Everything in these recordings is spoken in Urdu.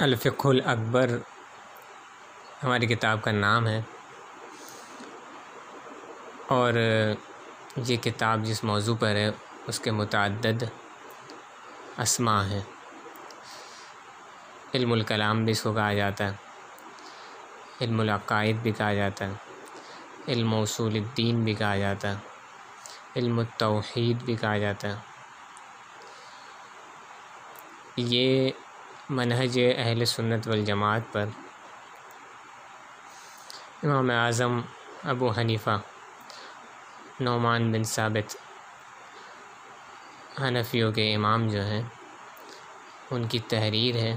الفقہ الاکبر، ہماری کتاب کا نام ہے۔ اور یہ کتاب جس موضوع پر ہے، اس کے متعدد اسماء ہیں۔ علم الکلام بھی اس کو کہا جاتا ہے۔ علم العقائد بھی کہا جاتا ہے۔ علم اصول الدین بھی کہا جاتا ہے۔ علم التوحید بھی کہا جاتا ہے۔ یہ منہج اہل سنت والجماعت پر۔ امام اعظم ابو حنیفہ، نعمان بن ثابت، حنفیوں کے امام جو ہیں، ان کی تحریر ہے۔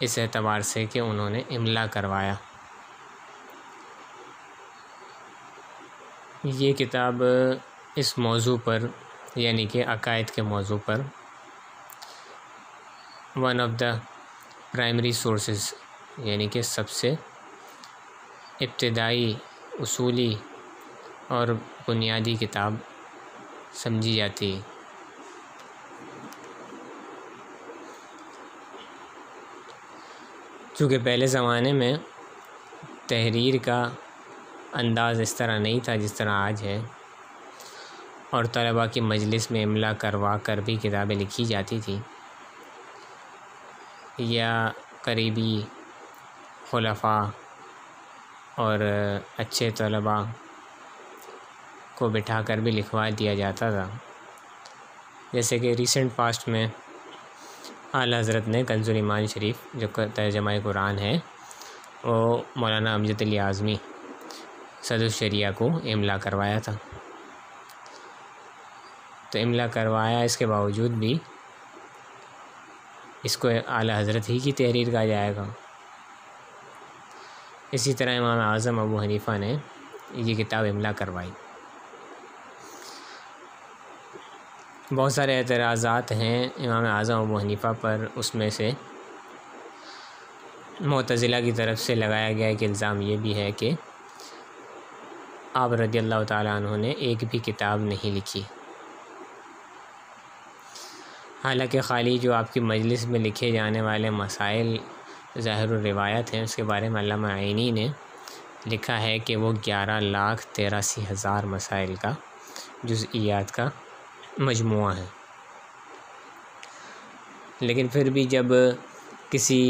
اس اعتبار سے کہ انہوں نے املا کروایا۔ یہ کتاب اس موضوع پر یعنی کہ عقائد کے موضوع پر one of the primary sources یعنی کہ سب سے ابتدائی اصولی اور بنیادی کتاب سمجھی جاتی ہے۔ چونکہ پہلے زمانے میں تحریر کا انداز اس طرح نہیں تھا جس طرح آج ہے، اور طلباء کی مجلس میں املا کروا کر بھی کتابیں لکھی جاتی تھیں۔ یا قریبی خلفاء اور اچھے طلباء کو بٹھا کر بھی لکھوا دیا جاتا تھا۔ جیسے کہ ریسنٹ پاسٹ میں اعلیٰ حضرت نے کنز ایمان شریف جو ترجمہ قرآن ہے، وہ مولانا امجد علی اعظمی صد الشریعہ کو املا کروایا تھا۔ تو املا کروایا اس کے باوجود بھی اس کو اعلیٰ حضرت ہی کی تحریر کہا جائے گا۔ اسی طرح امام اعظم ابو حنیفہ نے یہ کتاب املا کروائی۔ بہت سارے اعتراضات ہیں امام اعظم ابو حنیفہ پر، اس میں سے معتزلہ کی طرف سے لگایا گیا ایک الزام یہ بھی ہے کہ آپ رضی اللہ تعالیٰ عنہ نے ایک بھی کتاب نہیں لکھی۔ حالانکہ خالی جو آپ کی مجلس میں لکھے جانے والے مسائل ظاہر الروایت ہیں، اس کے بارے میں علامہ عینی نے لکھا ہے کہ وہ گیارہ لاکھ تیراسی ہزار مسائل کا، جزئیات کا مجموعہ ہے لیکن پھر بھی جب کسی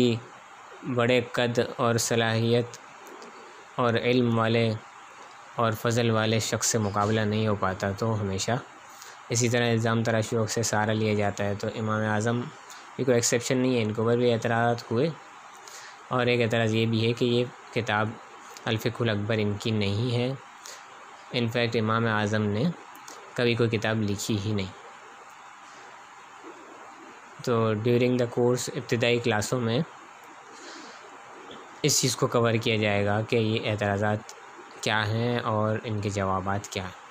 بڑے قد اور صلاحیت اور علم والے اور فضل والے شخص سے مقابلہ نہیں ہو پاتا تو ہمیشہ اسی طرح الزام تراشی سے سہارا لیا جاتا ہے، تو امام اعظم یہ کوئی ایکسیپشن نہیں ہے، ان کو بھی اعتراضات ہوئے۔ اور ایک اعتراض یہ بھی ہے کہ یہ کتاب الفق الاکبر ان کی نہیں ہے۔ انفیکٹ امام اعظم نے کبھی کوئی کتاب لکھی ہی نہیں۔ تو ڈیورنگ دا کورس ابتدائی کلاسوں میں اس چیز کو کور کیا جائے گا کہ یہ اعتراضات کیا ہیں اور ان کے جوابات کیا ہیں۔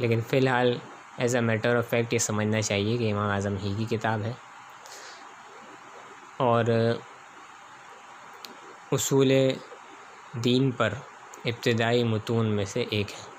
لیکن فی الحال as a matter of fact یہ سمجھنا چاہیے کہ امام اعظم ہی کی کتاب ہے۔ اور اصول دین پر ابتدائی متون میں سے ایک ہے۔